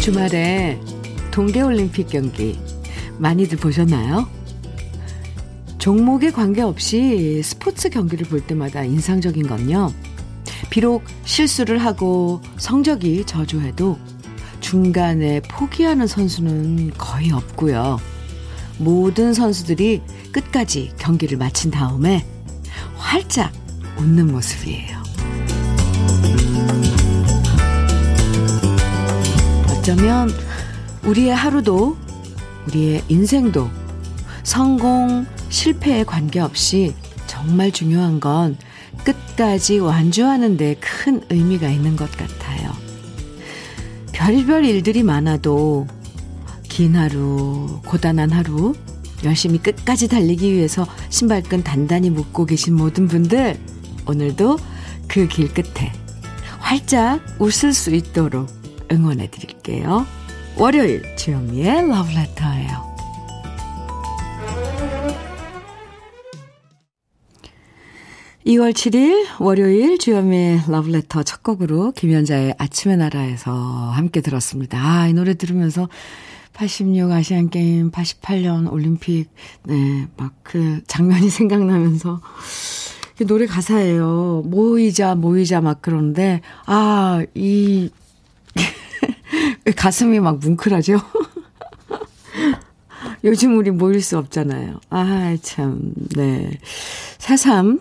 주말에 동계올림픽 경기 많이들 보셨나요? 종목에 관계없이 스포츠 경기를 볼 때마다 인상적인 건요. 비록 실수를 하고 성적이 저조해도 중간에 포기하는 선수는 거의 없고요. 모든 선수들이 끝까지 경기를 마친 다음에 활짝 웃는 모습이에요. 어쩌면 우리의 하루도 우리의 인생도 성공, 실패에 관계없이 정말 중요한 건 끝까지 완주하는 데 큰 의미가 있는 것 같아요. 별별 일들이 많아도 긴 하루, 고단한 하루, 열심히 끝까지 달리기 위해서 신발끈 단단히 묶고 계신 모든 분들, 오늘도 그 길 끝에 활짝 웃을 수 있도록 응원해 드릴게요. 월요일 주현미의 러브레터예요. 2월 7일 월요일 주현미의 러브레터 첫 곡으로 김연자의 아침의 나라에서 함께 들었습니다. 아, 이 노래 들으면서 86 아시안 게임, 88년 올림픽, 네, 막 그 장면이 생각나면서 노래 가사예요. 모이자, 모이자 막 그러는데, 아, 이 가슴이 막 뭉클하죠? 요즘 우리 모일 수 없잖아요. 아, 참, 네. 새삼,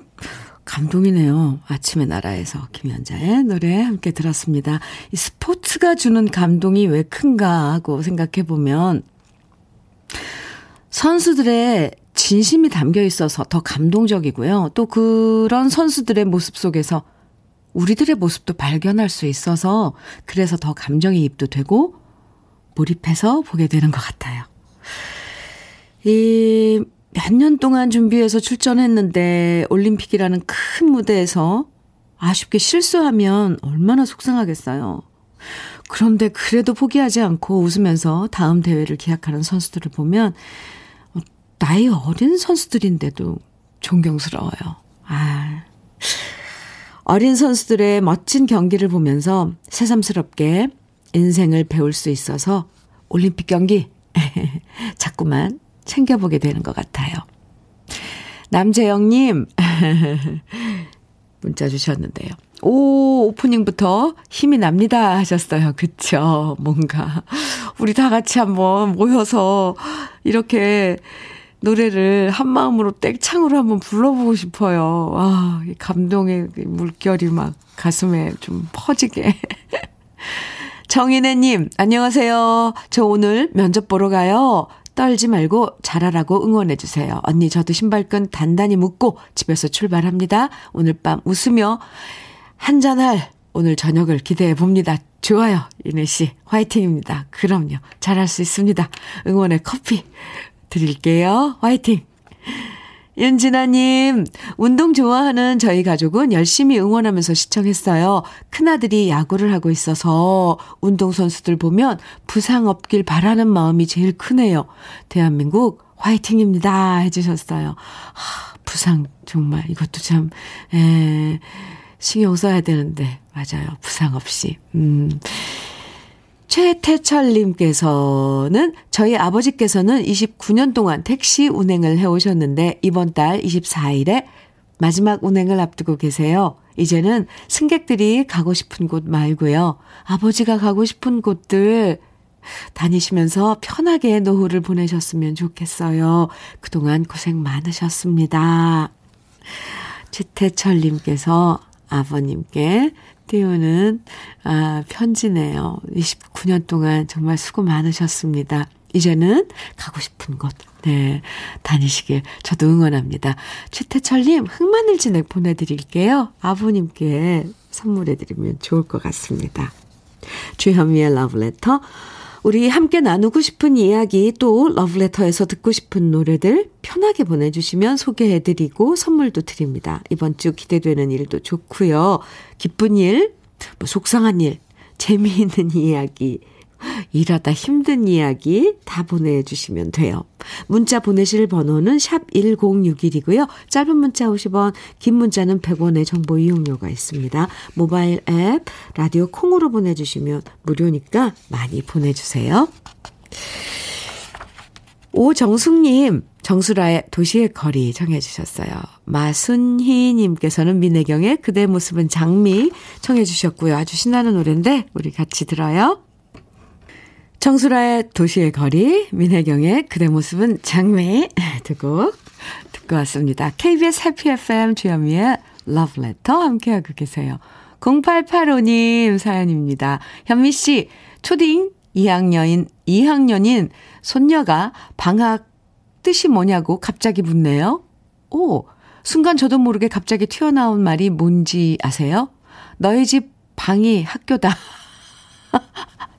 감동이네요. 아침의 나라에서 김연자의 노래 함께 들었습니다. 이 스포츠가 주는 감동이 왜 큰가 하고 생각해 보면, 선수들의 진심이 담겨 있어서 더 감동적이고요. 또 그런 선수들의 모습 속에서 우리들의 모습도 발견할 수 있어서 그래서 더 감정이입도 되고 몰입해서 보게 되는 것 같아요. 이 몇 년 동안 준비해서 출전했는데 올림픽이라는 큰 무대에서 아쉽게 실수하면 얼마나 속상하겠어요. 그런데 그래도 포기하지 않고 웃으면서 다음 대회를 기약하는 선수들을 보면 나이 어린 선수들인데도 존경스러워요. 아. 어린 선수들의 멋진 경기를 보면서 새삼스럽게 인생을 배울 수 있어서 올림픽 경기 자꾸만 챙겨보게 되는 것 같아요. 남재영님, 문자 주셨는데요. 오, 오프닝부터 힘이 납니다 하셨어요. 그쵸. 뭔가. 우리 다 같이 한번 모여서 이렇게 노래를 한 마음으로 땡창으로 한번 불러보고 싶어요. 아, 감동의 물결이 막 가슴에 좀 퍼지게. 정인혜님, 안녕하세요. 저 오늘 면접 보러 가요. 떨지 말고 잘하라고 응원해주세요. 언니, 저도 신발끈 단단히 묶고 집에서 출발합니다. 오늘 밤 웃으며 한잔할 오늘 저녁을 기대해 봅니다. 좋아요. 이내씨, 화이팅입니다. 그럼요. 잘할 수 있습니다. 응원의 커피 드릴게요. 화이팅! 윤진아님, 운동 좋아하는 저희 가족은 열심히 응원하면서 시청했어요. 큰아들이 야구를 하고 있어서 운동선수들 보면 부상 없길 바라는 마음이 제일 크네요. 대한민국 화이팅입니다. 해주셨어요. 하, 부상, 정말, 이것도 참, 에, 신경 써야 되는데, 맞아요. 부상 없이. 음. 최태철님께서는 저희 아버지께서는 29년 동안 택시 운행을 해오셨는데 이번 달 24일에 마지막 운행을 앞두고 계세요. 이제는 승객들이 가고 싶은 곳 말고요. 아버지가 가고 싶은 곳들 다니시면서 편하게 노후를 보내셨으면 좋겠어요. 그동안 고생 많으셨습니다. 최태철님께서 아버님께 띄우는 아, 편지네요. 29년 동안 정말 수고 많으셨습니다. 이제는 가고 싶은 곳, 네, 다니시길 저도 응원합니다. 최태철님, 흑마늘 진액 보내드릴게요. 아버님께 선물해드리면 좋을 것 같습니다. 주현미의 러브레터. 우리 함께 나누고 싶은 이야기 또 러브레터에서 듣고 싶은 노래들 편하게 보내주시면 소개해드리고 선물도 드립니다. 이번 주 기대되는 일도 좋고요. 기쁜 일, 뭐 속상한 일, 재미있는 이야기, 일하다 힘든 이야기 다 보내주시면 돼요. 문자 보내실 번호는 샵 1061이고요. 짧은 문자 50원, 긴 문자는 100원의 정보 이용료가 있습니다. 모바일 앱, 라디오 콩으로 보내주시면 무료니까 많이 보내주세요. 오정숙님, 정수라의 도시의 거리 정해주셨어요. 마순희님께서는 민혜경의 그대 모습은 장미 청해주셨고요. 아주 신나는 노래인데 우리 같이 들어요. 정수라의 도시의 거리, 민혜경의 그대 모습은 장미 듣고 듣고 왔습니다. KBS 해피 FM 주현미의 러브레터 함께하고 계세요. 0885님 사연입니다. 현미 씨, 초딩 2학년인 2학년인 손녀가 방학 뜻이 뭐냐고 갑자기 묻네요. 오, 순간 저도 모르게 갑자기 튀어나온 말이 뭔지 아세요? 너희 집 방이 학교다.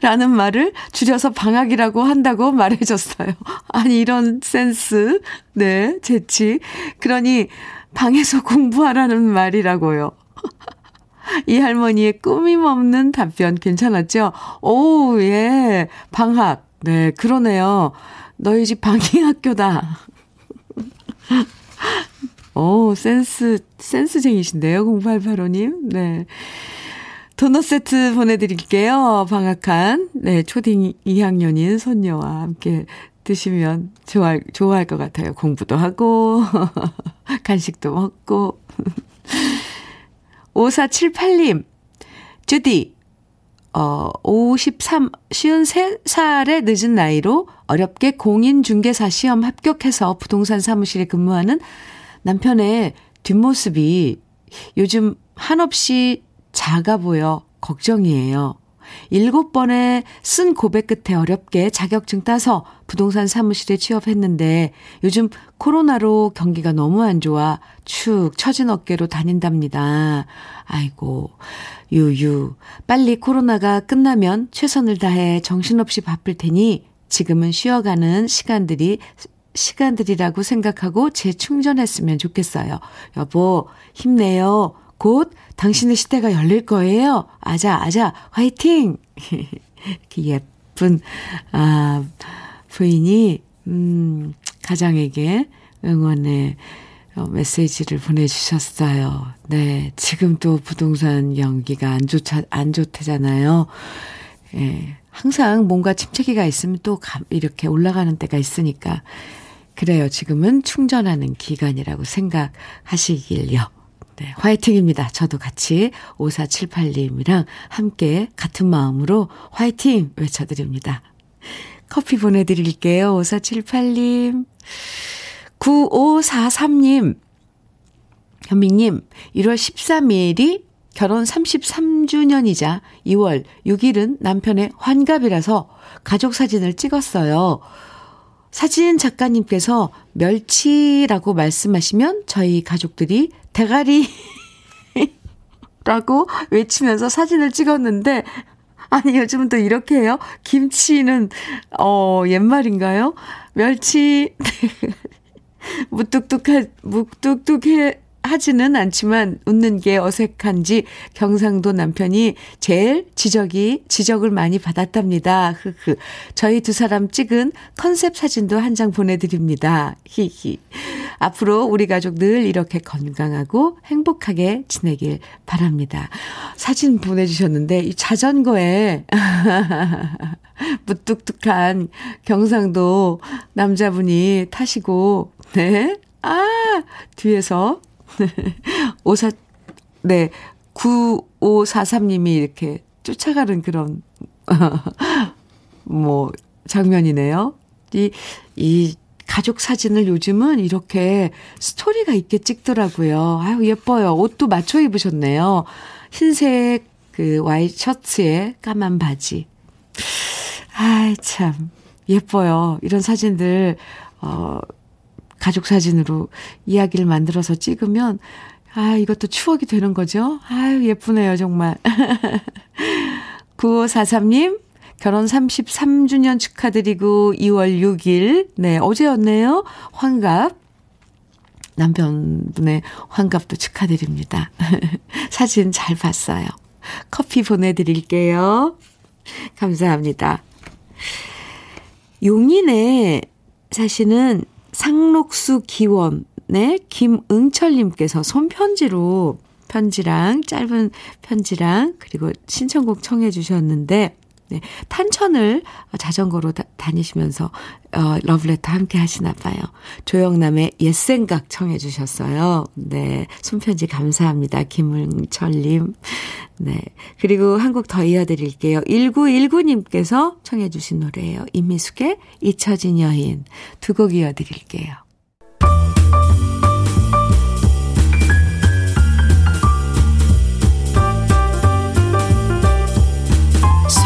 라는 말을 줄여서 방학이라고 한다고 말해줬어요. 아니, 이런 센스. 네, 재치. 그러니, 방에서 공부하라는 말이라고요. 이 할머니의 꾸밈 없는 답변 괜찮았죠? 오, 예. 방학. 네, 그러네요. 너희 집 방이 학교다. 오, 센스, 센스쟁이신데요, 0885님. 네. 도넛 세트 보내드릴게요. 방학한, 네, 초딩 2학년인 손녀와 함께 드시면 좋아할, 좋아할 것 같아요. 공부도 하고, 간식도 먹고. 5478님, 주디, 어, 53, 53살의 늦은 나이로 어렵게 공인중개사 시험 합격해서 부동산 사무실에 근무하는 남편의 뒷모습이 요즘 한없이 작아 보여 걱정이에요. 일곱 번의 쓴 고백 끝에 어렵게 자격증 따서 부동산 사무실에 취업했는데 요즘 코로나로 경기가 너무 안 좋아 축 처진 어깨로 다닌답니다. 아이고, 유유. 빨리 코로나가 끝나면 최선을 다해 정신없이 바쁠 테니 지금은 쉬어가는 시간들이 시간들이라고 생각하고 재충전했으면 좋겠어요. 여보, 힘내요. 곧 당신의 시대가 열릴 거예요. 아자, 아자, 화이팅! 이렇게 예쁜, 아, 부인이, 음, 가장에게 응원의 어, 메시지를 보내주셨어요. 네. 지금 또 부동산 연기가 안 좋자, 안 좋대잖아요. 예. 항상 뭔가 침체기가 있으면 또 이렇게 올라가는 때가 있으니까. 그래요. 지금은 충전하는 기간이라고 생각하시길요. 네, 화이팅입니다. 저도 같이 5478님이랑 함께 같은 마음으로 화이팅 외쳐드립니다. 커피 보내드릴게요. 5478님. 9543님. 현미님, 1월 13일이 결혼 33주년이자 2월 6일은 남편의 환갑이라서 가족 사진을 찍었어요. 사진 작가님께서 멸치라고 말씀하시면 저희 가족들이 대가리 라고 외치면서 사진을 찍었는데 아니 요즘은 또 이렇게 해요? 김치는 어 옛말인가요? 멸치 무뚝뚝해 무뚝뚝해 하지는 않지만 웃는 게 어색한지 경상도 남편이 제일 지적이 지적을 많이 받았답니다. 흐흐. 저희 두 사람 찍은 컨셉 사진도 한 장 보내드립니다. 히히. 앞으로 우리 가족 늘 이렇게 건강하고 행복하게 지내길 바랍니다. 사진 보내주셨는데 이 자전거에 무뚝뚝한 경상도 남자분이 타시고 네. 아, 뒤에서 오사, 네, 9543님이 이렇게 쫓아가는 그런, 뭐, 장면이네요. 이, 이 가족 사진을 요즘은 이렇게 스토리가 있게 찍더라고요. 아유, 예뻐요. 옷도 맞춰 입으셨네요. 흰색 그 와이트 셔츠에 까만 바지. 아이, 참. 예뻐요. 이런 사진들, 어, 가족 사진으로 이야기를 만들어서 찍으면, 아, 이것도 추억이 되는 거죠? 아유, 예쁘네요, 정말. 9543님, 결혼 33주년 축하드리고 2월 6일, 네, 어제였네요. 환갑. 남편분의 환갑도 축하드립니다. 사진 잘 봤어요. 커피 보내드릴게요. 감사합니다. 용인에 사시는 상록수 기원의 김응철님께서 손편지로 편지랑 짧은 편지랑 그리고 신청곡 청해 주셨는데 네, 탄천을 자전거로 다, 니시면서 어, 러브레터 함께 하시나 봐요. 조영남의 옛생각 청해 주셨어요. 네, 손편지 감사합니다. 김은철님. 네, 그리고 한 곡 더 이어드릴게요. 1919님께서 청해 주신 노래예요. 임미숙의 잊혀진 여인. 두 곡 이어드릴게요.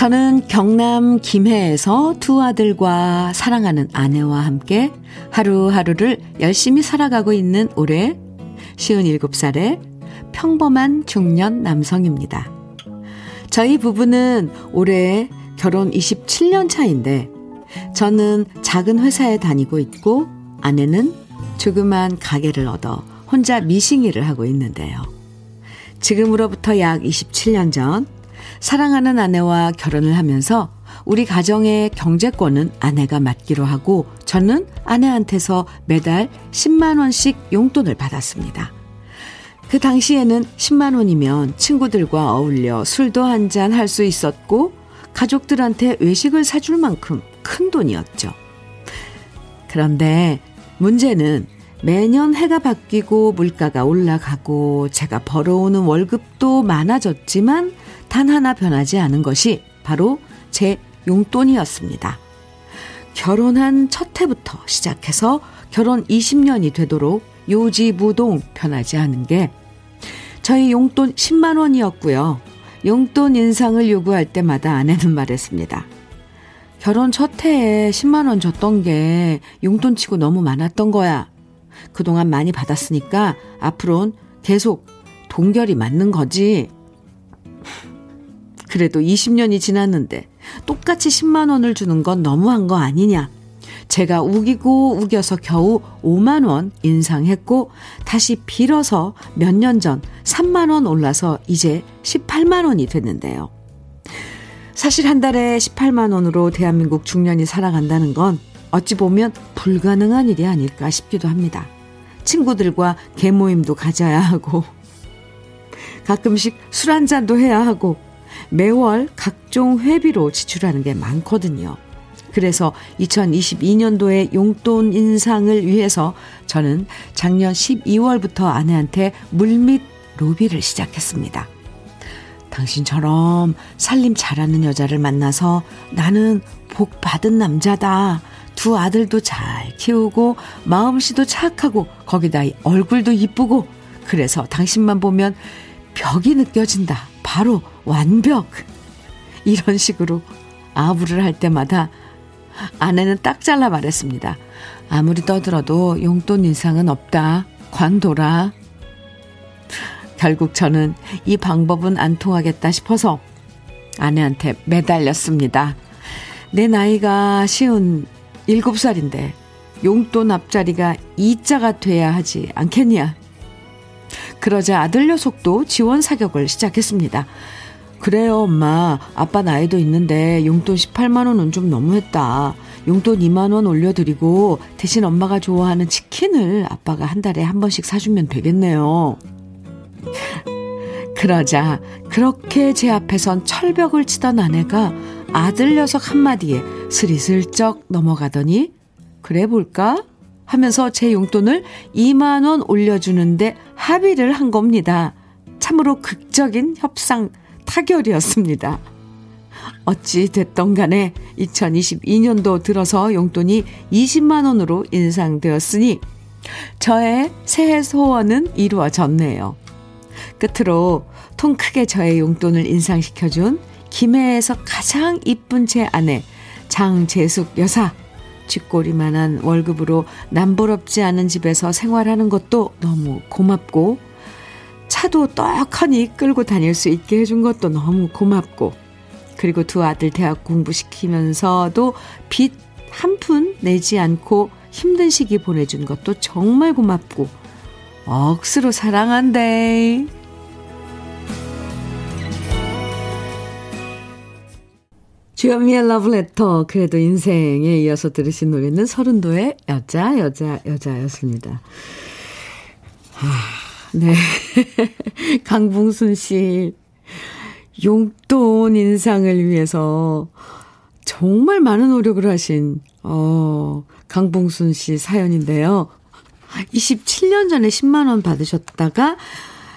저는 경남 김해에서 두 아들과 사랑하는 아내와 함께 하루하루를 열심히 살아가고 있는 올해 57살의 평범한 중년 남성입니다. 저희 부부는 올해 결혼 27년 차인데 저는 작은 회사에 다니고 있고 아내는 조그만 가게를 얻어 혼자 미싱일을 하고 있는데요. 지금으로부터 약 27년 전 사랑하는 아내와 결혼을 하면서 우리 가정의 경제권은 아내가 맡기로 하고 저는 아내한테서 매달 10만원씩 용돈을 받았습니다. 그 당시에는 10만원이면 친구들과 어울려 술도 한 잔 할 수 있었고 가족들한테 외식을 사줄 만큼 큰 돈이었죠. 그런데 문제는 매년 해가 바뀌고 물가가 올라가고 제가 벌어오는 월급도 많아졌지만 단 하나 변하지 않은 것이 바로 제 용돈이었습니다. 결혼한 첫 해부터 시작해서 결혼 20년이 되도록 요지부동 변하지 않은 게 저희 용돈 10만 원이었고요. 용돈 인상을 요구할 때마다 아내는 말했습니다. 결혼 첫 해에 10만 원 줬던 게 용돈 치고 너무 많았던 거야. 그동안 많이 받았으니까 앞으론 계속 동결이 맞는 거지. 그래도 20년이 지났는데 똑같이 10만 원을 주는 건 너무한 거 아니냐. 제가 우기고 우겨서 겨우 5만 원 인상했고 다시 빌어서 몇 년 전 3만 원 올라서 이제 18만 원이 됐는데요. 사실 한 달에 18만 원으로 대한민국 중년이 살아간다는 건 어찌 보면 불가능한 일이 아닐까 싶기도 합니다. 친구들과 개모임도 가져야 하고 가끔씩 술 한 잔도 해야 하고 매월 각종 회비로 지출하는 게 많거든요. 그래서 2022년도에 용돈 인상을 위해서 저는 작년 12월부터 아내한테 물밑 로비를 시작했습니다. 당신처럼 살림 잘하는 여자를 만나서 나는 복 받은 남자다. 두 아들도 잘 키우고 마음씨도 착하고 거기다 얼굴도 이쁘고 그래서 당신만 보면 벽이 느껴진다. 바로 완벽. 이런 식으로 아부를 할 때마다 아내는 딱 잘라 말했습니다. 아무리 떠들어도 용돈 인상은 없다. 관둬라. 결국 저는 이 방법은 안 통하겠다 싶어서 아내한테 매달렸습니다. 내 나이가 쉬운 7살인데 용돈 앞자리가 2자가 돼야 하지 않겠냐. 그러자 아들 녀석도 지원 사격을 시작했습니다. 그래요, 엄마. 아빠 나이도 있는데 용돈 18만원은 좀 너무했다. 용돈 2만원 올려드리고 대신 엄마가 좋아하는 치킨을 아빠가 한 달에 한 번씩 사주면 되겠네요. 그러자 그렇게 제 앞에선 철벽을 치던 아내가 아들 녀석 한마디에 스리슬쩍 넘어가더니 그래 볼까? 하면서 제 용돈을 2만원 올려주는데 합의를 한 겁니다. 참으로 극적인 협상 타결이었습니다. 어찌 됐던 간에 2022년도 들어서 용돈이 20만 원으로 인상되었으니 저의 새해 소원은 이루어졌네요. 끝으로 통 크게 저의 용돈을 인상시켜준 김해에서 가장 이쁜 제 아내 장재숙 여사 쥐꼬리만한 월급으로 남부럽지 않은 집에서 생활하는 것도 너무 고맙고 차도 떡하니 끌고 다닐 수 있게 해준 것도 너무 고맙고 그리고 두 아들 대학 공부시키면서도 빚 한 푼 내지 않고 힘든 시기 보내준 것도 정말 고맙고 억수로 사랑한대. 주현미의 러브레터 그래도 인생에 이어서 들으신 노래는 서른도의 여자 여자 여자였습니다. 아, 네. 강봉순 씨 용돈 인상을 위해서 정말 많은 노력을 하신 어 강봉순 씨 사연인데요. 27년 전에 10만 원 받으셨다가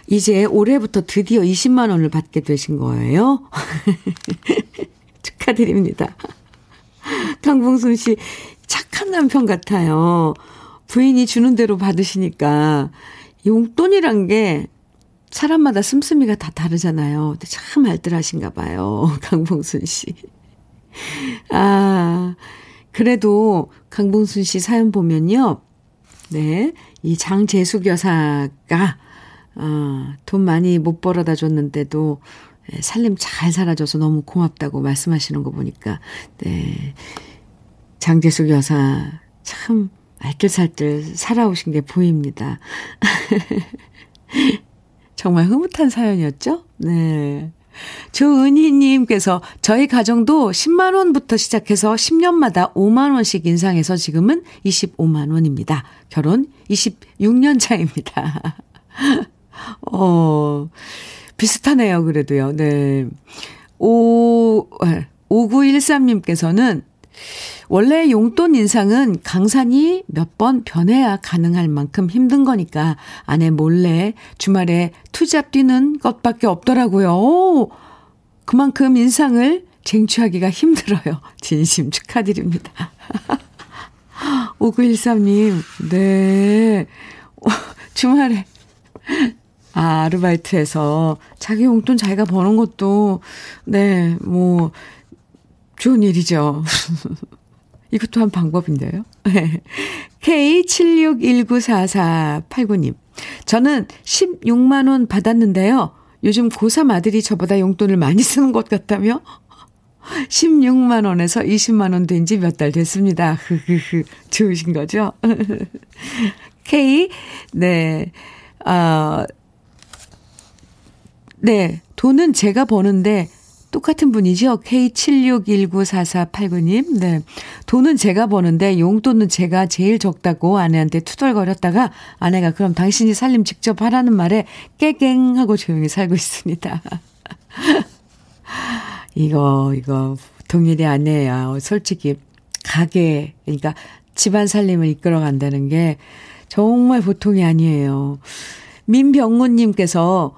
이제 올해부터 드디어 20만 원을 받게 되신 거예요. 축하드립니다. 강봉순 씨, 착한 남편 같아요. 부인이 주는 대로 받으시니까 용돈이란 게 사람마다 씀씀이가 다 다르잖아요. 참 알뜰하신가 봐요. 강봉순 씨. 아, 그래도 강봉순 씨 사연 보면요. 네. 이 장재숙 여사가, 어, 돈 많이 못 벌어다 줬는데도 예, 살림 잘 살아줘서 너무 고맙다고 말씀하시는 거 보니까, 네. 장재숙 여사 참 알뜰살뜰 살아오신 게 보입니다. 정말 흐뭇한 사연이었죠? 네. 조은희님께서 저희 가정도 10만원부터 시작해서 10년마다 5만원씩 인상해서 지금은 25만원입니다. 결혼 26년 차입니다. 어, 비슷하네요, 그래도요. 네. 5, 5913님께서는 원래 용돈 인상은 강산이 몇 번 변해야 가능할 만큼 힘든 거니까 아내 몰래 주말에 투잡 뛰는 것밖에 없더라고요. 오, 그만큼 인상을 쟁취하기가 힘들어요. 진심 축하드립니다. 5913님, 네. 주말에, 아, 아르바이트해서 자기 용돈 자기가 버는 것도, 네, 뭐, 좋은 일이죠. 이것도 한 방법인데요. K76194489님. 저는 16만원 받았는데요. 요즘 고3 아들이 저보다 용돈을 많이 쓰는 것 같다며 16만원에서 20만원 된 지 몇 달 됐습니다. 좋으신 거죠? K, 네, 아, 네, 돈은 제가 버는데 똑같은 분이죠. K76194489님. 네. 돈은 제가 버는데 용돈은 제가 제일 적다고 아내한테 투덜거렸다가 아내가 그럼 당신이 살림 직접 하라는 말에 깨갱 하고 조용히 살고 있습니다. 이거, 이거, 동일이 아니에요. 솔직히, 가게, 그러니까 집안 살림을 이끌어 간다는 게 정말 보통이 아니에요. 민병훈님께서는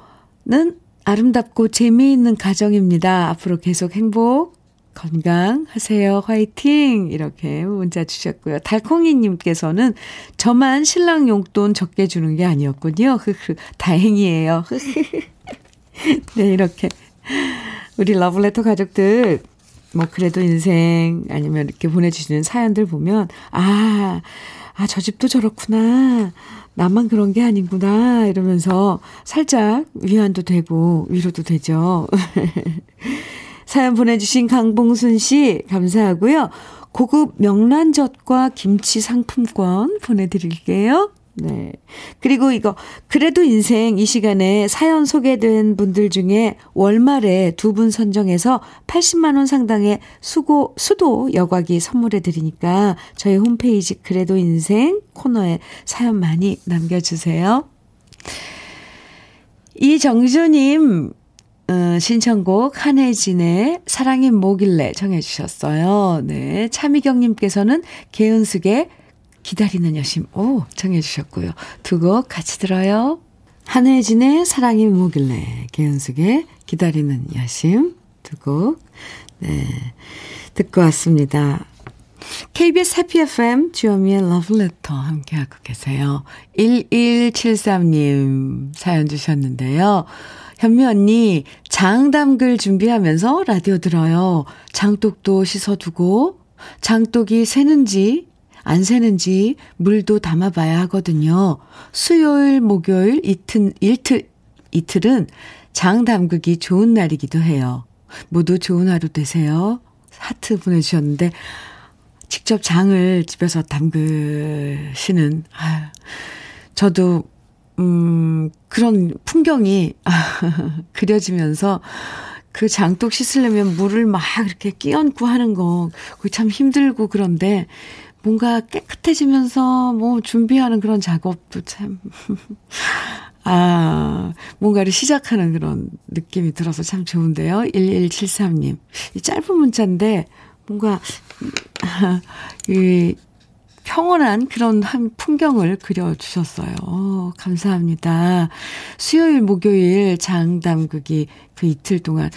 아름답고 재미있는 가정입니다. 앞으로 계속 행복, 건강하세요. 화이팅! 이렇게 문자 주셨고요. 달콩이님께서는 저만 신랑 용돈 적게 주는 게 아니었군요. 다행이에요. 네, 이렇게. 우리 러블레터 가족들, 뭐, 그래도 인생, 아니면 이렇게 보내주시는 사연들 보면, 아, 아, 저 집도 저렇구나. 나만 그런 게 아니구나. 이러면서 살짝 위안도 되고 위로도 되죠. 사연 보내주신 강봉순 씨, 감사하고요. 고급 명란젓과 김치 상품권 보내드릴게요. 네. 그리고 이거, 그래도 인생 이 시간에 사연 소개된 분들 중에 월말에 두 분 선정해서 80만원 상당의 수고, 수도 여과기 선물해 드리니까 저희 홈페이지 그래도 인생 코너에 사연 많이 남겨주세요. 이정주님, 어, 신청곡 한혜진의 사랑이 뭐길래 정해주셨어요. 네. 차미경님께서는 개은숙의 기다리는 여심, 오, 정해주셨고요. 두 곡 같이 들어요. 한혜진의 사랑이 뭐길래, 개은숙의 기다리는 야심 두 곡 네, 듣고 왔습니다. KBS 해피 FM 주현미의 러브레터 함께하고 계세요. 1173님 사연 주셨는데요. 현미 언니, 장 담글 준비하면서 라디오 들어요. 장독도 씻어두고, 장독이 새는지, 안 새는지 물도 담아봐야 하거든요. 수요일, 목요일, 이틀, 이틀, 이틀은 장 담그기 좋은 날이기도 해요. 모두 좋은 하루 되세요. 하트 보내주셨는데, 직접 장을 집에서 담그시는, 아 저도, 음, 그런 풍경이 그려지면서 그 장독 씻으려면 물을 막 이렇게 끼얹고 하는 거, 그게 참 힘들고 그런데, 뭔가 깨끗해지면서 뭐 준비하는 그런 작업도 참, 아, 뭔가를 시작하는 그런 느낌이 들어서 참 좋은데요. 1173님. 이 짧은 문자인데, 뭔가, 이, 평온한 그런 한 풍경을 그려주셨어요. 오, 감사합니다. 수요일, 목요일 장 담그기 그 이틀 동안.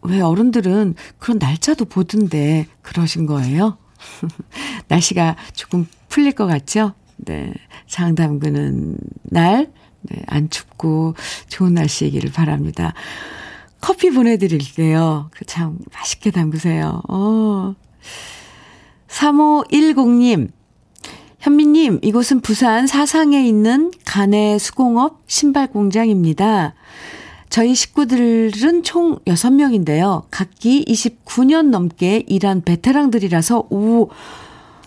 그왜 어른들은 그런 날짜도 보던데 그러신 거예요? 날씨가 조금 풀릴 것 같죠? 네. 장 담그는 날, 네, 안 춥고 좋은 날씨이기를 바랍니다. 커피 보내드릴게요. 그 참 맛있게 담그세요. 어. 3510님, 현미님, 이곳은 부산 사상에 있는 간의 수공업 신발 공장입니다. 저희 식구들은 총 6명인데요. 각기 29년 넘게 일한 베테랑들이라서, 오,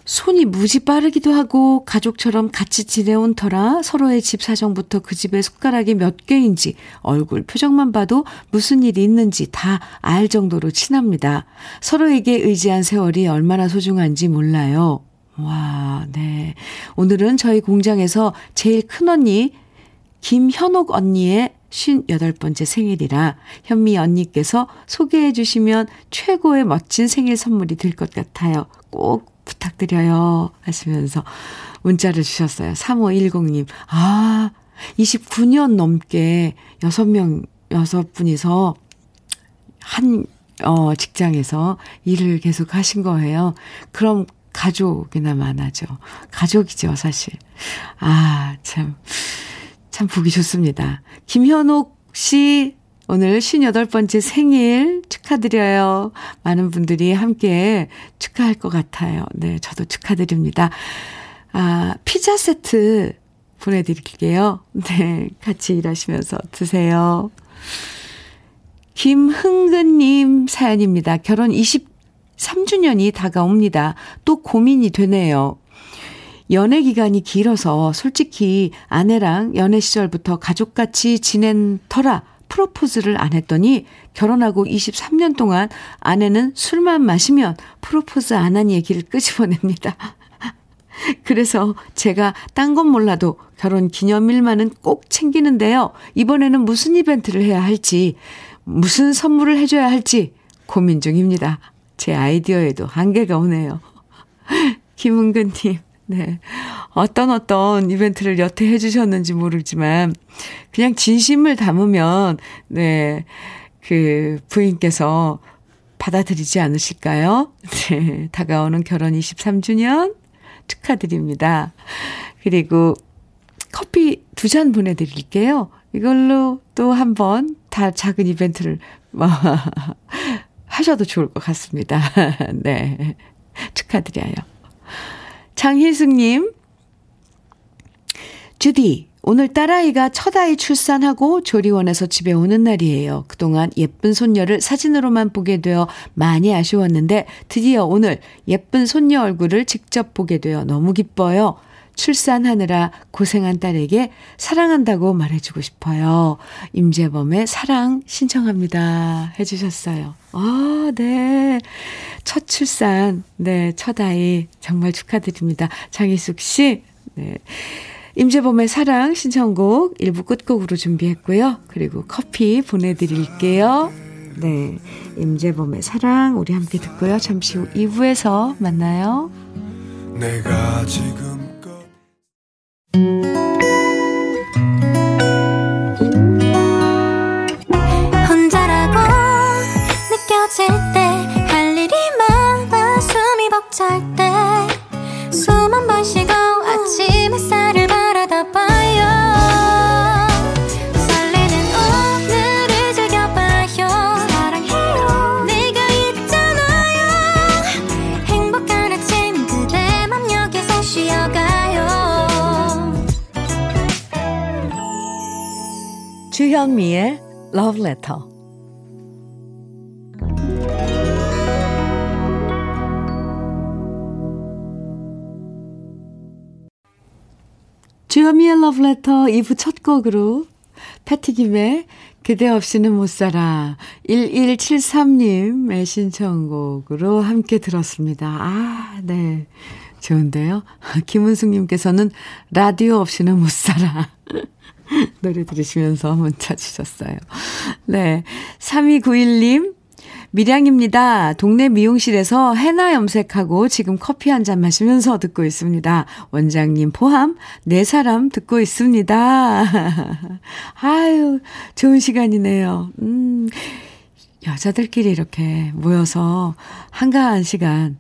손이 무지 빠르기도 하고 가족처럼 같이 지내온 터라 서로의 집 사정부터 그 집의 숟가락이 몇 개인지 얼굴 표정만 봐도 무슨 일이 있는지 다 알 정도로 친합니다. 서로에게 의지한 세월이 얼마나 소중한지 몰라요. 와, 네. 오늘은 저희 공장에서 제일 큰 언니 김현옥 언니의 58번째 생일이라 현미 언니께서 소개해 주시면 최고의 멋진 생일 선물이 될 것 같아요. 꼭 부탁드려요. 하시면서 문자를 주셨어요. 3510님. 아, 29년 넘게 6명, 6분이서 한, 어, 직장에서 일을 계속 하신 거예요. 그럼 가족이나 많아죠. 가족이죠, 사실. 아, 참, 참 보기 좋습니다. 김현옥 씨 오늘 58번째 생일 축하드려요. 많은 분들이 함께 축하할 것 같아요. 네, 저도 축하드립니다. 아, 피자 세트 보내드릴게요. 네, 같이 일하시면서 드세요. 김흥근님 사연입니다. 결혼 23주년이 다가옵니다. 또 고민이 되네요. 연애 기간이 길어서 솔직히 아내랑 연애 시절부터 가족같이 지낸 터라 프로포즈를 안 했더니 결혼하고 23년 동안 아내는 술만 마시면 프로포즈 안 한 얘기를 끄집어냅니다. 그래서 제가 딴 건 몰라도 결혼 기념일만은 꼭 챙기는데요. 이번에는 무슨 이벤트를 해야 할지, 무슨 선물을 해줘야 할지 고민 중입니다. 제 아이디어에도 한계가 오네요. 김은근님, 네. 어떤 어떤 이벤트를 여태 해주셨는지 모르지만, 그냥 진심을 담으면, 네. 그 부인께서 받아들이지 않으실까요? 네. 다가오는 결혼 23주년 축하드립니다. 그리고 커피 두 잔 보내드릴게요. 이걸로 또 한 번 다 작은 이벤트를 뭐, 하셔도 좋을 것 같습니다. 네. 축하드려요. 장희숙님, 주디, 오늘 딸아이가 첫 아이 출산하고 조리원에서 집에 오는 날이에요. 그동안 예쁜 손녀를 사진으로만 보게 되어 많이 아쉬웠는데 드디어 오늘 예쁜 손녀 얼굴을 직접 보게 되어 너무 기뻐요. 출산하느라 고생한 딸에게 사랑한다고 말해주고 싶어요. 임재범의 사랑 신청합니다. 해주셨어요. 아, 네. 첫 출산, 네, 첫 아이 정말 축하드립니다. 장희숙 씨, 네. 임재범의 사랑 신청곡 일부 끝곡으로 준비했고요. 그리고 커피 보내드릴게요. 네. 임재범의 사랑 우리 함께 듣고요. 잠시 후 2부에서 만나요. 내가 지금 Música 주현미의 Love Letter. 주현미의 Love Letter 2부 첫 곡으로 패티김의 그대 없이는 못 살아 1173님의 신청곡으로 함께 들었습니다. 아, 네. 좋은데요. 김은숙님께서는 라디오 없이는 못 살아. 노래 들으시면서 문자 주셨어요. 네. 3291님, 밀양입니다. 동네 미용실에서 해나 염색하고 지금 커피 한 잔 마시면서 듣고 있습니다. 원장님 포함 네 사람 듣고 있습니다. 아유, 좋은 시간이네요. 음, 여자들끼리 이렇게 모여서 한가한 시간,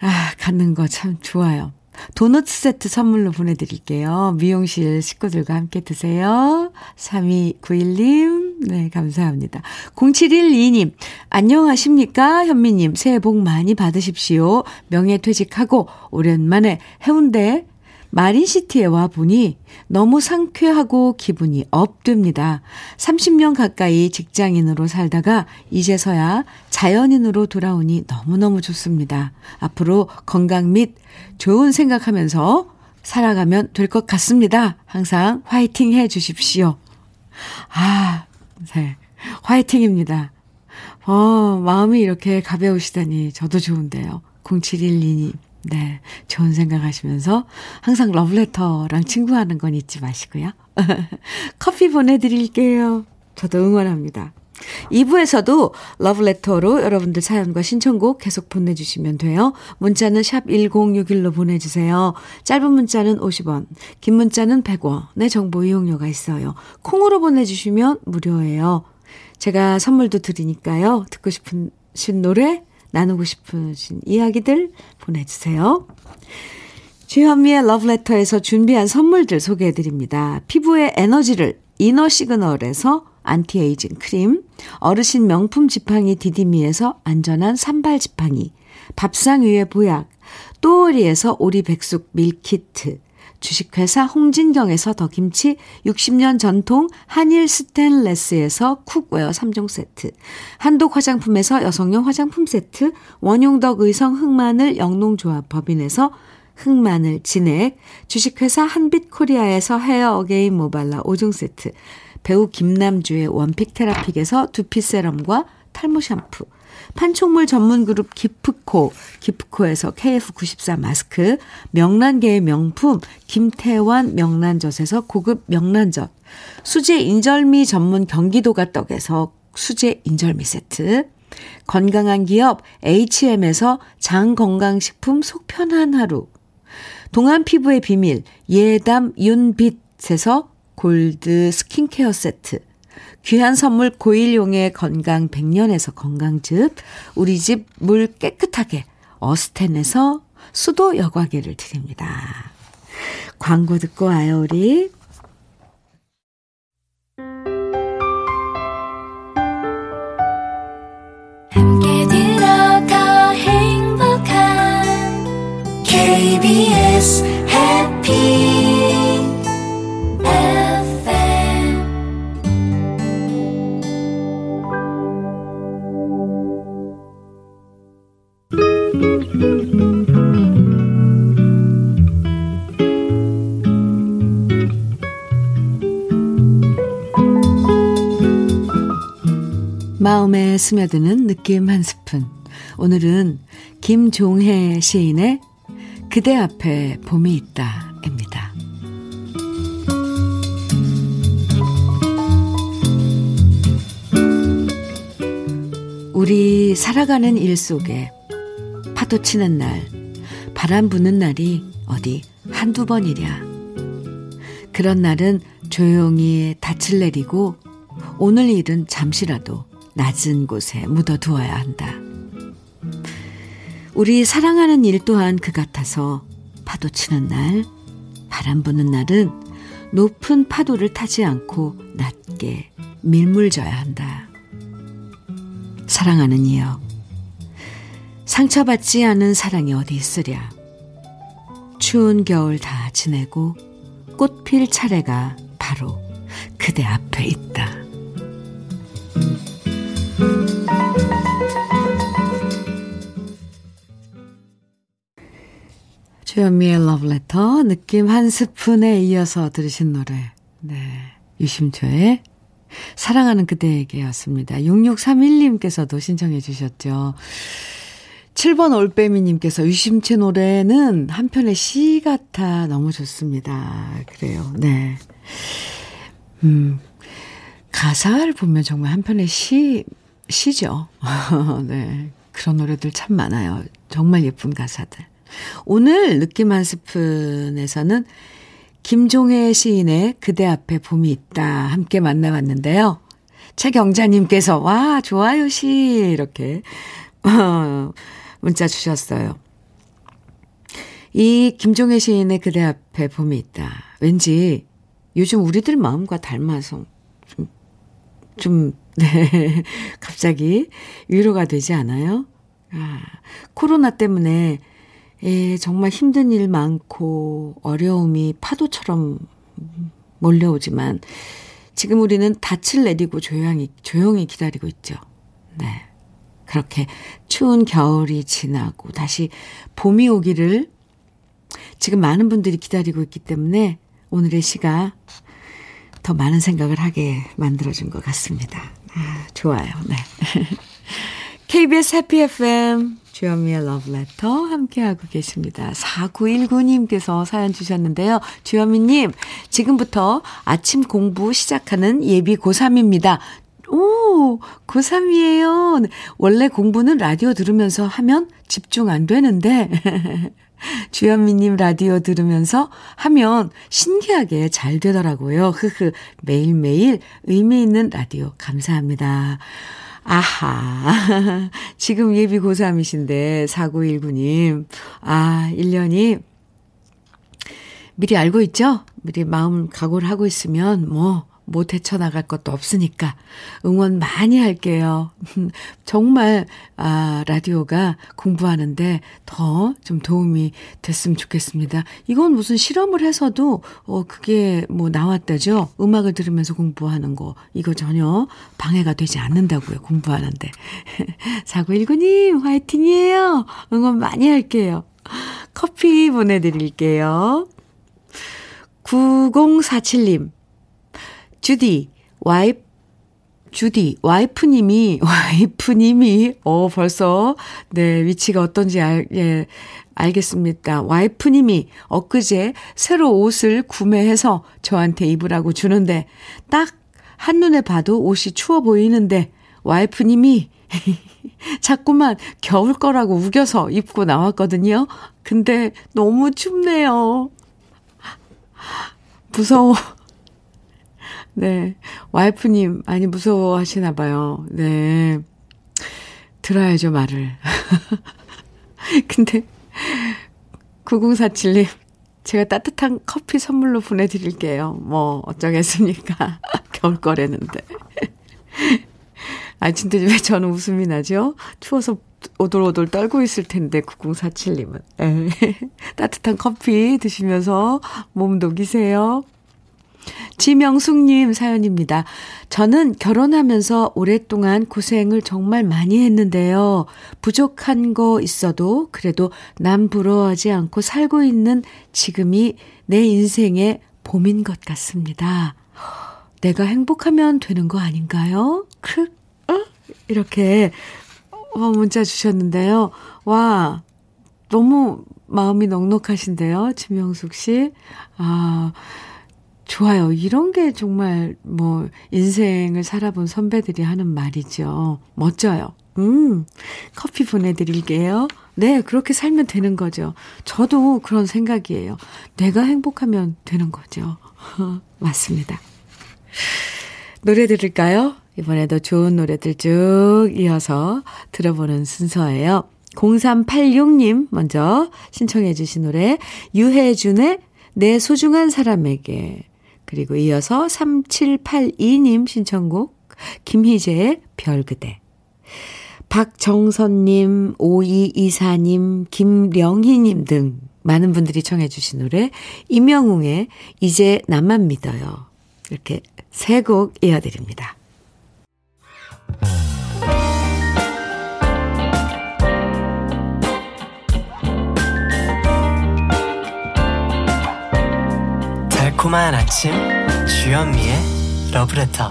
아, 갖는 거 참 좋아요. 도넛 세트 선물로 보내드릴게요. 미용실 식구들과 함께 드세요. 3291님, 네, 감사합니다. 0712님, 안녕하십니까? 현미님, 새해 복 많이 받으십시오. 명예퇴직하고 오랜만에 해운대 마린시티에 와 보니 너무 상쾌하고 기분이 업됩니다. 30년 가까이 직장인으로 살다가 이제서야 자연인으로 돌아오니 너무너무 좋습니다. 앞으로 건강 및 좋은 생각하면서 살아가면 될 것 같습니다. 항상 화이팅 해 주십시오. 아, 네. 화이팅입니다. 어, 마음이 이렇게 가벼우시다니 저도 좋은데요. 0712님. 네. 좋은 생각 하시면서 항상 러브레터랑 친구하는 건 잊지 마시고요. 커피 보내드릴게요. 저도 응원합니다. 2부에서도 러브레터로 여러분들 사연과 신청곡 계속 보내주시면 돼요. 문자는 샵 1061로 보내주세요. 짧은 문자는 50원, 긴 문자는 100원의 정보 이용료가 있어요. 콩으로 보내주시면 무료예요. 제가 선물도 드리니까요. 듣고 싶은 노래 나누고 싶으신 이야기들 보내주세요. 주현미의 러브레터에서 준비한 선물들 소개해드립니다. 피부의 에너지를 이너 시그널에서 안티에이징 크림, 어르신 명품 지팡이 디디미에서 안전한 삼발 지팡이, 밥상 위의 보약, 또오리에서 오리 백숙 밀키트, 주식회사 홍진경에서 더김치 60년 전통 한일 스텐레스에서 cookware 3종 세트 한독 화장품에서 여성용 화장품 세트 원용덕 의성 흑마늘 영농조합 법인에서 흑마늘 진액 주식회사 한빛코리아에서 헤어 어게인 모발라 5종 세트 배우 김남주의 원픽 테라픽에서 두피 세럼과 탈모 샴푸 판촉물 전문 그룹 기프코, 기프코에서 KF94 마스크, 명란계의 명품 김태환 명란젓에서 고급 명란젓, 수제 인절미 전문 경기도가 떡에서 수제 인절미 세트, 건강한 기업 HM에서 장건강식품 속편한 하루, 동안 피부의 비밀 예담 윤빛에서 골드 스킨케어 세트, 귀한 선물 고일용의 건강 100년에서 건강즙, 우리 집 물 깨끗하게 어스텐에서 수도 여과기를 드립니다. 광고 듣고 와요, 우리. 마음에 스며드는 느낌 한 스푼. 오늘은 김종혜 시인의 그대 앞에 봄이 있다. 입니다. 우리 살아가는 일 속에 파도 치는 날, 바람 부는 날이 어디 한두 번이랴. 그런 날은 조용히 닻을 내리고 오늘 일은 잠시라도 낮은 곳에 묻어두어야 한다. 우리 사랑하는 일 또한 그 같아서 파도 치는 날, 바람 부는 날은 높은 파도를 타지 않고 낮게 밀물져야 한다. 사랑하는 이여, 상처받지 않은 사랑이 어디 있으랴. 추운 겨울 다 지내고 꽃필 차례가 바로 그대 앞에 있다. 주현미의 러브레터 느낌 한 스푼에 이어서 들으신 노래 네 유심초의 사랑하는 그대에게였습니다. 6631님께서도 신청해 주셨죠. 7번 올빼미님께서 유심채 노래는 한편의 시 같아 너무 좋습니다. 그래요. 네. 음, 가사를 보면 정말 한편의 시, 시죠. 네. 그런 노래들 참 많아요. 정말 예쁜 가사들. 오늘 느낌 한 스푼에서는 김종혜 시인의 그대 앞에 봄이 있다 함께 만나봤는데요. 최경자님께서 와 좋아요 시 이렇게 어, 문자 주셨어요. 이 김종혜 시인의 그대 앞에 봄이 있다. 왠지 요즘 우리들 마음과 닮아서 좀, 좀, 네. 갑자기 위로가 되지 않아요? 아, 코로나 때문에 예, 정말 힘든 일 많고 어려움이 파도처럼 몰려오지만 지금 우리는 닻을 내리고 조용히, 조용히 기다리고 있죠. 네. 그렇게 추운 겨울이 지나고 다시 봄이 오기를 지금 많은 분들이 기다리고 있기 때문에 오늘의 시가 더 많은 생각을 하게 만들어준 것 같습니다. 아, 좋아요. 네. KBS 해피 FM 주현미의 러브레터 함께하고 계십니다. 4919님께서 사연 주셨는데요. 주현미님, 지금부터 아침 공부 시작하는 예비 고3입니다. 오, 고3이에요. 원래 공부는 라디오 들으면서 하면 집중 안 되는데, 주현미님 라디오 들으면서 하면 신기하게 잘 되더라고요. 흐흐. 매일매일 의미 있는 라디오 감사합니다. 아하. 지금 예비 고3이신데, 4919님. 아, 1년이 미리 알고 있죠? 미리 마음 각오를 하고 있으면, 뭐, 못 헤쳐나갈 것도 없으니까 응원 많이 할게요. 정말, 아, 라디오가 공부하는데 더 좀 도움이 됐으면 좋겠습니다. 이건 무슨 실험을 해서도, 어, 그게 뭐 나왔다죠? 음악을 들으면서 공부하는 거. 이거 전혀 방해가 되지 않는다고요, 공부하는데. 4919님, 화이팅이에요! 응원 많이 할게요. 커피 보내드릴게요. 9047님, 주디, 와이프, 주디, 와이프님이, 와이프님이, 어, 벌써, 네, 위치가 어떤지 알, 예, 알겠습니다. 와이프님이 엊그제 새로 옷을 구매해서 저한테 입으라고 주는데, 딱 한눈에 봐도 옷이 추워 보이는데, 와이프님이 자꾸만 겨울 거라고 우겨서 입고 나왔거든요. 근데 너무 춥네요. 무서워. 네. 와이프님 많이 무서워하시나 봐요. 네. 들어야죠, 말을. 근데, 9047님, 제가 따뜻한 커피 선물로 보내드릴게요. 뭐, 어쩌겠습니까. 겨울 거래는데. 아, 진짜 왜 저는 웃음이 나죠? 추워서 오돌오돌 떨고 있을 텐데, 9047님은. 따뜻한 커피 드시면서 몸 녹이세요. 지명숙님 사연입니다. 저는 결혼하면서 오랫동안 고생을 정말 많이 했는데요. 부족한 거 있어도 그래도 남 부러워하지 않고 살고 있는 지금이 내 인생의 봄인 것 같습니다. 내가 행복하면 되는 거 아닌가요? 크, 어? 이렇게 어, 문자 주셨는데요. 와, 너무 마음이 넉넉하신데요, 지명숙 씨. 아, 좋아요. 이런 게 정말 뭐 인생을 살아본 선배들이 하는 말이죠. 멋져요. 음, 커피 보내드릴게요. 네, 그렇게 살면 되는 거죠. 저도 그런 생각이에요. 내가 행복하면 되는 거죠. 맞습니다. 노래 들을까요? 이번에도 좋은 노래들 쭉 이어서 들어보는 순서예요. 0386님 먼저 신청해 주신 노래 유해준의 내 소중한 사람에게 그리고 이어서 3782님 신청곡 김희재의 별그대 박정선님, 5224님, 김령희님 등 많은 분들이 청해 주신 노래 임영웅의 이제 나만 믿어요. 이렇게 세 곡 이어드립니다. 달콤한 아침 주현미의 러브레터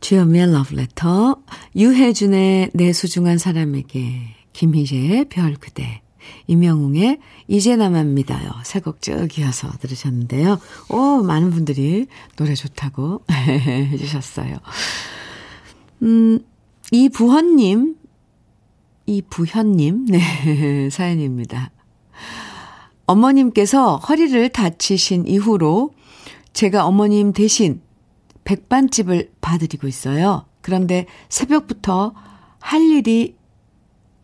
주현미의 러브레터 유혜준의 내 소중한 사람에게 김희재의 별 그대 임영웅의 이제 나만 믿어요. 세곡쭉 이어서 들으셨는데요. 오, 많은 분들이 노래 좋다고 해주셨어요. 음, 이부헌님, 이부현님, 네, 사연입니다. 어머님께서 허리를 다치신 이후로 제가 어머님 대신 백반집을 봐드리고 있어요. 그런데 새벽부터 할 일이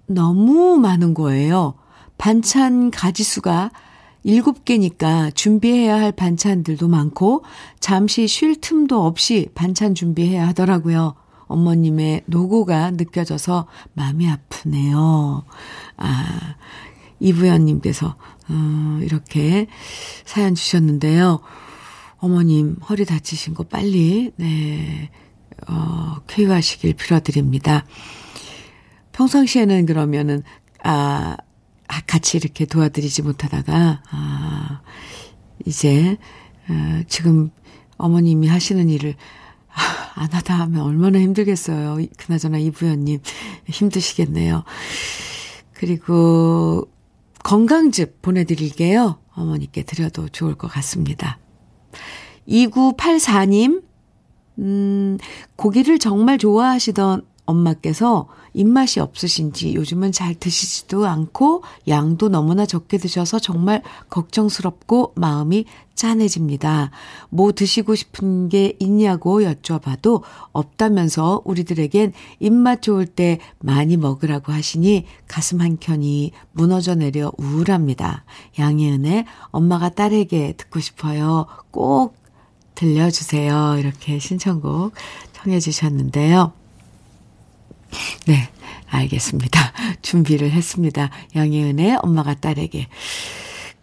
너무 많은 거예요. 반찬 가지수가 7개니까 준비해야 할 반찬들도 많고 잠시 쉴 틈도 없이 반찬 준비해야 하더라고요. 어머님의 노고가 느껴져서 마음이 아프네요. 아, 이부연님께서 어, 이렇게 사연 주셨는데요. 어머님 허리 다치신 거 빨리 네 어, 쾌유하시길 빌어드립니다. 평상시에는 그러면은 아 같이 이렇게 도와드리지 못하다가 아 이제 어, 지금 어머님이 하시는 일을 안 하다 하면 얼마나 힘들겠어요. 그나저나 이부연님 힘드시겠네요. 그리고 건강즙 보내드릴게요. 어머니께 드려도 좋을 것 같습니다. 2984님, 음, 고기를 정말 좋아하시던 엄마께서 입맛이 없으신지 요즘은 잘 드시지도 않고 양도 너무나 적게 드셔서 정말 걱정스럽고 마음이 짠해집니다. 뭐 드시고 싶은 게 있냐고 여쭤봐도 없다면서 우리들에겐 입맛 좋을 때 많이 먹으라고 하시니 가슴 한 켠이 무너져 내려 우울합니다. 양희은의 엄마가 딸에게 듣고 싶어요. 꼭 들려주세요. 이렇게 신청곡 청해 주셨는데요. 네, 알겠습니다. 준비를 했습니다. 양혜은의 엄마가 딸에게.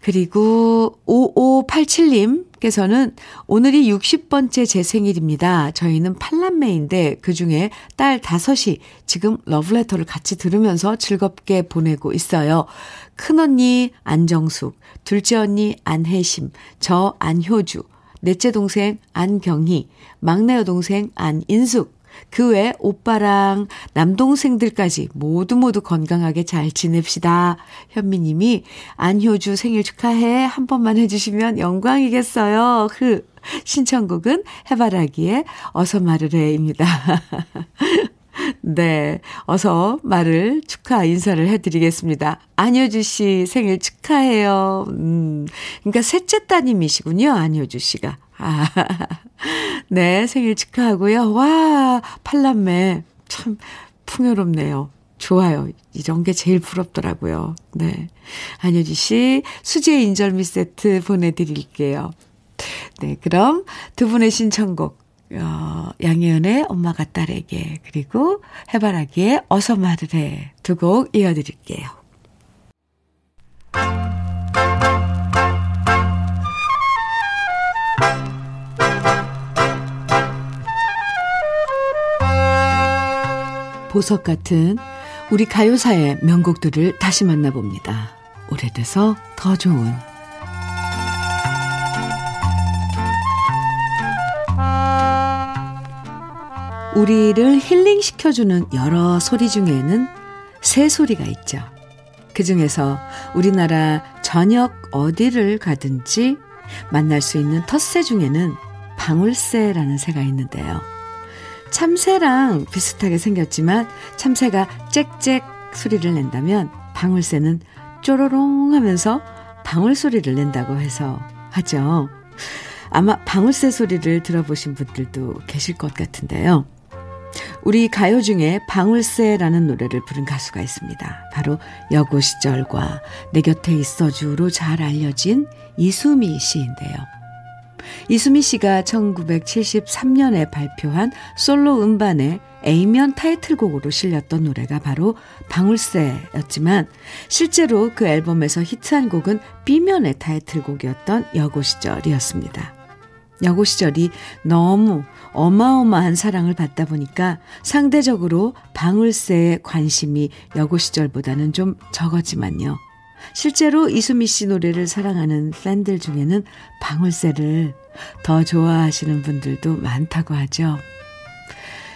그리고 5587님께서는 오늘이 60번째 제 생일입니다. 저희는 팔남매인데 그중에 딸 다섯이 지금 러브레터를 같이 들으면서 즐겁게 보내고 있어요. 큰언니 안정숙, 둘째 언니 안혜심, 저 안효주, 넷째 동생 안경희, 막내 여동생 안인숙, 그 외 오빠랑 남동생들까지 모두 모두 건강하게 잘 지냅시다. 현미님이 안효주 생일 축하해 한 번만 해주시면 영광이겠어요. 흐. 신청곡은 해바라기에 어서 말을 해입니다. 네. 어서 말을 축하 인사를 해드리겠습니다. 안효주 씨 생일 축하해요. 음. 그러니까 셋째 따님이시군요. 안효주 씨가. 아, 네, 생일 축하하고요. 와, 팔남매. 참 풍요롭네요. 좋아요. 이런 게 제일 부럽더라고요. 네. 안효지 씨, 수제 인절미 세트 보내드릴게요. 네, 그럼 두 분의 신청곡, 어, 양혜연의 엄마가 딸에게, 그리고 해바라기의 어서 말을 해. 두 곡 이어드릴게요. 보석 같은 우리 가요사의 명곡들을 다시 만나봅니다. 오래돼서 더 좋은 우리를 힐링시켜주는 여러 소리 중에는 새 소리가 있죠. 그 중에서 우리나라 저녁 어디를 가든지 만날 수 있는 텃새 중에는 방울새라는 새가 있는데요. 참새랑 비슷하게 생겼지만 참새가 짹짹 소리를 낸다면 방울새는 쪼로롱 하면서 방울 소리를 낸다고 해서 하죠. 아마 방울새 소리를 들어보신 분들도 계실 것 같은데요. 우리 가요 중에 방울새라는 노래를 부른 가수가 있습니다. 바로 여고 시절과 내 곁에 있어주로 잘 알려진 이수미 씨인데요. 이수미 씨가 1973년에 발표한 솔로 음반에 A면 타이틀곡으로 실렸던 노래가 바로 방울새였지만 실제로 그 앨범에서 히트한 곡은 B면의 타이틀곡이었던 여고 시절이었습니다. 여고 시절이 너무 어마어마한 사랑을 받다 보니까 상대적으로 방울새의 관심이 여고 시절보다는 좀 적었지만요. 실제로 이수미 씨 노래를 사랑하는 팬들 중에는 방울새를 더 좋아하시는 분들도 많다고 하죠.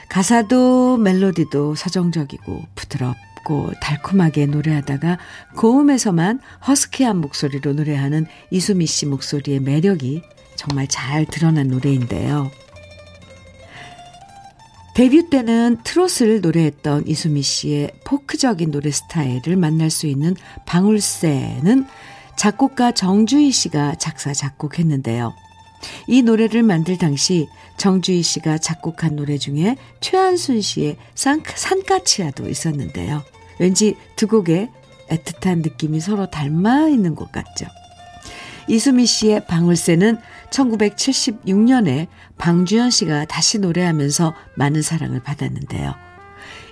가사도 멜로디도 서정적이고 부드럽고 달콤하게 노래하다가 고음에서만 허스키한 목소리로 노래하는 이수미 씨 목소리의 매력이 정말 잘 드러난 노래인데요. 데뷔 때는 트롯을 노래했던 이수미 씨의 포크적인 노래 스타일을 만날 수 있는 방울새는 작곡가 정주희 씨가 작사, 작곡했는데요. 이 노래를 만들 당시 정주희 씨가 작곡한 노래 중에 최한순 씨의 산, 산까치야도 있었는데요. 왠지 두 곡의 애틋한 느낌이 서로 닮아 있는 것 같죠. 이수미 씨의 방울새는 1976년에 방주연 씨가 다시 노래하면서 많은 사랑을 받았는데요.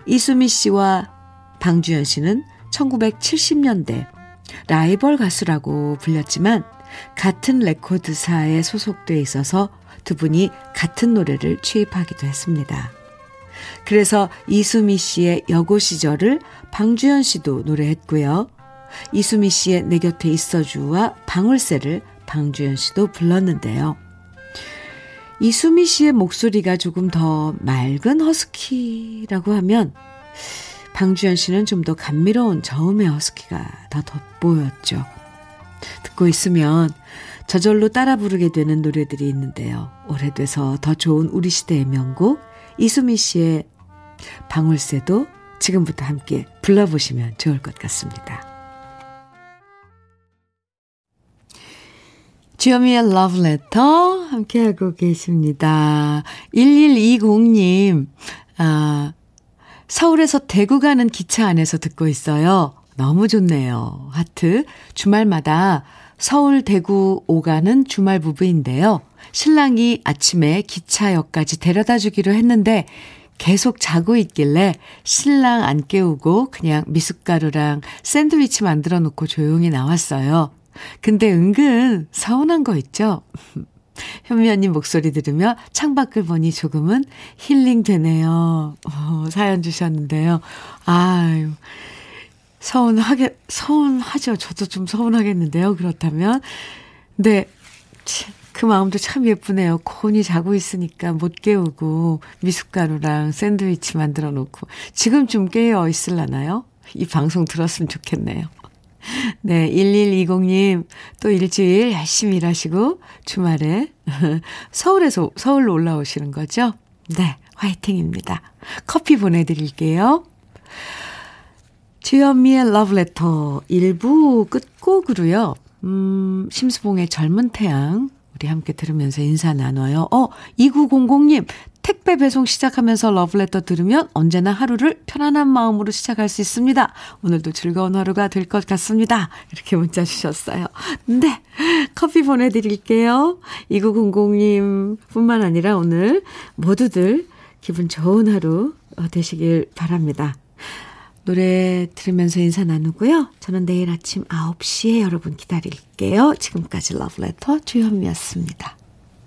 이수미 씨와 방주연 씨는 1970년대 라이벌 가수라고 불렸지만 같은 레코드사에 소속돼 있어서 두 분이 같은 노래를 취입하기도 했습니다. 그래서 이수미 씨의 여고 시절을 방주연 씨도 노래했고요. 이수미 씨의 내 곁에 있어주와 방울새를 방주연 씨도 불렀는데요. 이수미 씨의 목소리가 조금 더 맑은 허스키라고 하면 방주연 씨는 좀 더 감미로운 저음의 허스키가 더 돋보였죠. 듣고 있으면 저절로 따라 부르게 되는 노래들이 있는데요. 오래돼서 더 좋은 우리 시대의 명곡 이수미 씨의 방울새도 지금부터 함께 불러보시면 좋을 것 같습니다. 주여미의 러브레터 함께하고 계십니다. 1120님, 아, 서울에서 대구 가는 기차 안에서 듣고 있어요. 너무 좋네요. 하트. 주말마다 서울 대구 오가는 주말 부부인데요. 신랑이 아침에 기차역까지 데려다 주기로 했는데 계속 자고 있길래 신랑 안 깨우고 그냥 미숫가루랑 샌드위치 만들어 놓고 조용히 나왔어요. 근데 은근 서운한 거 있죠? 현미 언니 목소리 들으며 창밖을 보니 조금은 힐링 되네요. 어, 사연 주셨는데요. 아유. 서운하게, 서운하죠. 저도 좀 서운하겠는데요. 그렇다면. 근데, 그 마음도 참 예쁘네요. 콘이 자고 있으니까 못 깨우고, 미숫가루랑 샌드위치 만들어 놓고. 지금쯤 깨어 있을라나요? 이 방송 들었으면 좋겠네요. 네, 1120님, 또 일주일 열심히 일하시고, 주말에 서울에서, 서울로 올라오시는 거죠? 네, 화이팅입니다. 커피 보내드릴게요. 주현미의 러브레터 1부 끝곡으로요. 음, 심수봉의 젊은 태양 우리 함께 들으면서 인사 나눠요. 어, 2900님 택배 배송 시작하면서 러브레터 들으면 언제나 하루를 편안한 마음으로 시작할 수 있습니다. 오늘도 즐거운 하루가 될 것 같습니다. 이렇게 문자 주셨어요. 네. 커피 보내드릴게요. 2900님 뿐만 아니라 오늘 모두들 기분 좋은 하루 되시길 바랍니다. 노래 들으면서 인사 나누고요. 저는 내일 아침 9시에 여러분 기다릴게요. 지금까지 러브레터 주현미였습니다.